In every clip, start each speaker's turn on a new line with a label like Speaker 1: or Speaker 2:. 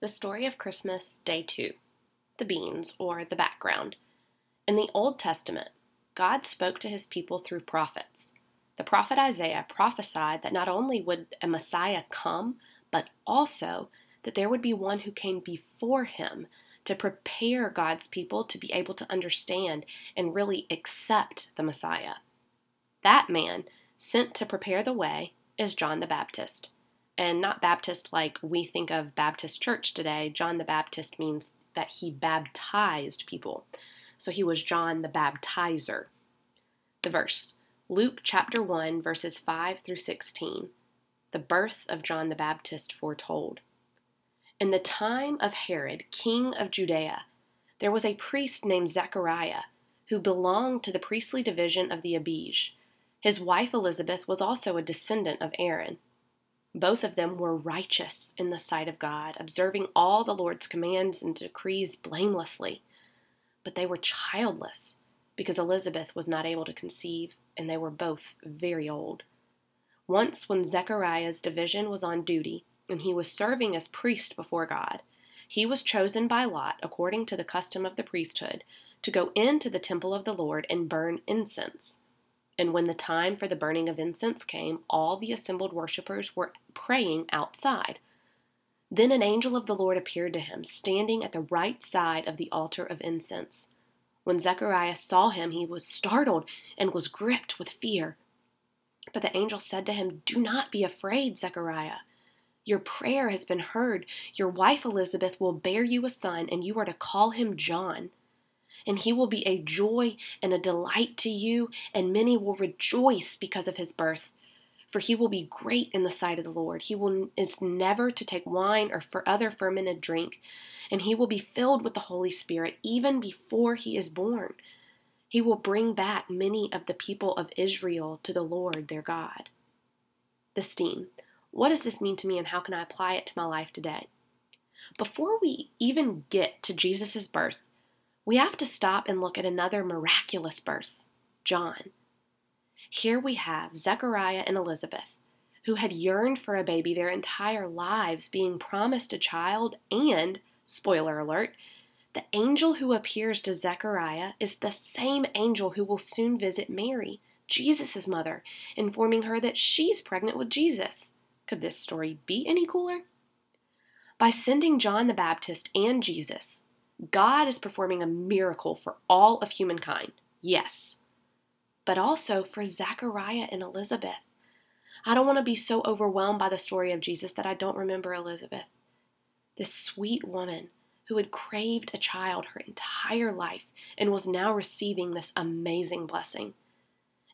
Speaker 1: The story of Christmas, day two the beans, or the background. In the Old Testament, God spoke to his people through prophets. The prophet Isaiah prophesied that not only would a Messiah come, but also that there would be one who came before him to prepare God's people to be able to understand and really accept the Messiah. That man, sent to prepare the way, is John the Baptist. And not Baptist like we think of Baptist church today. John the Baptist means that he baptized people. So he was John the Baptizer. The verse Luke chapter 1, verses 5 through 16. The birth of John the Baptist foretold. In the time of Herod, king of Judea, there was a priest named Zechariah who belonged to the priestly division of the Abijah. His wife Elizabeth was also a descendant of Aaron. Both of them were righteous in the sight of God, observing all the Lord's commands and decrees blamelessly. But they were childless because Elizabeth was not able to conceive, and they were both very old. Once, when Zechariah's division was on duty, and he was serving as priest before God, he was chosen by Lot, according to the custom of the priesthood, to go into the temple of the Lord and burn incense. And when the time for the burning of incense came, all the assembled worshippers were praying outside. Then an angel of the Lord appeared to him, standing at the right side of the altar of incense. When Zechariah saw him, he was startled and was gripped with fear. But the angel said to him, Do not be afraid, Zechariah. Your prayer has been heard. Your wife Elizabeth will bear you a son, and you are to call him John and he will be a joy and a delight to you, and many will rejoice because of his birth. For he will be great in the sight of the Lord. He will, is never to take wine or for other fermented drink, and he will be filled with the Holy Spirit even before he is born. He will bring back many of the people of Israel to the Lord their God. The steam. What does this mean to me, and how can I apply it to my life today? Before we even get to Jesus' birth, we have to stop and look at another miraculous birth John. Here we have Zechariah and Elizabeth, who had yearned for a baby their entire lives, being promised a child, and, spoiler alert, the angel who appears to Zechariah is the same angel who will soon visit Mary, Jesus' mother, informing her that she's pregnant with Jesus. Could this story be any cooler? By sending John the Baptist and Jesus, God is performing a miracle for all of humankind, yes, but also for Zechariah and Elizabeth. I don't want to be so overwhelmed by the story of Jesus that I don't remember Elizabeth, this sweet woman who had craved a child her entire life and was now receiving this amazing blessing.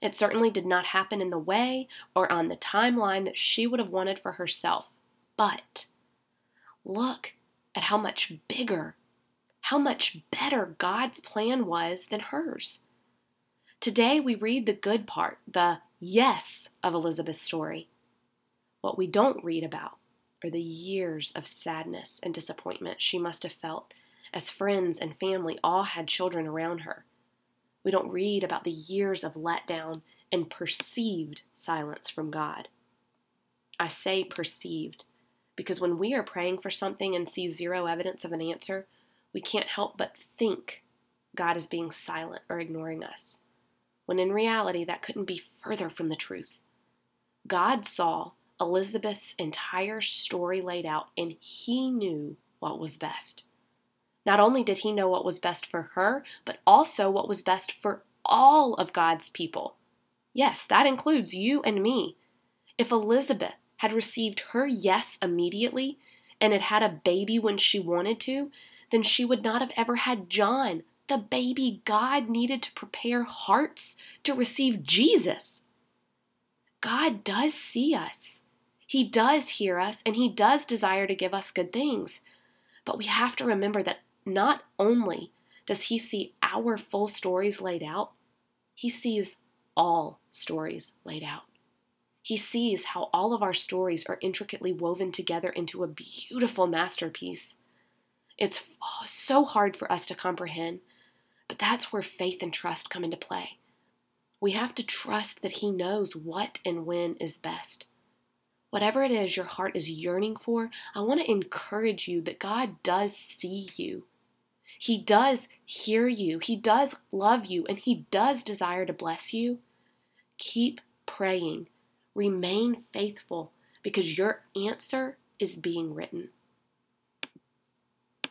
Speaker 1: It certainly did not happen in the way or on the timeline that she would have wanted for herself, but look at how much bigger how much better God's plan was than hers. Today we read the good part, the yes of Elizabeth's story. What we don't read about are the years of sadness and disappointment she must have felt as friends and family all had children around her. We don't read about the years of letdown and perceived silence from God. I say perceived because when we are praying for something and see zero evidence of an answer, we can't help but think God is being silent or ignoring us, when in reality that couldn't be further from the truth. God saw Elizabeth's entire story laid out, and he knew what was best. Not only did he know what was best for her, but also what was best for all of God's people. Yes, that includes you and me. If Elizabeth had received her yes immediately and had had a baby when she wanted to, then she would not have ever had John, the baby God needed to prepare hearts to receive Jesus. God does see us. He does hear us, and He does desire to give us good things. But we have to remember that not only does He see our full stories laid out, He sees all stories laid out. He sees how all of our stories are intricately woven together into a beautiful masterpiece. Oh, it's so hard for us to comprehend, but that's where faith and trust come into play. We have to trust that He knows what and when is best. whatever it is your heart is yearning for, I want to encourage you that God does see you. He does hear you. He does love you, and He does desire to bless you. Keep praying. Remain faithful because your answer is being written.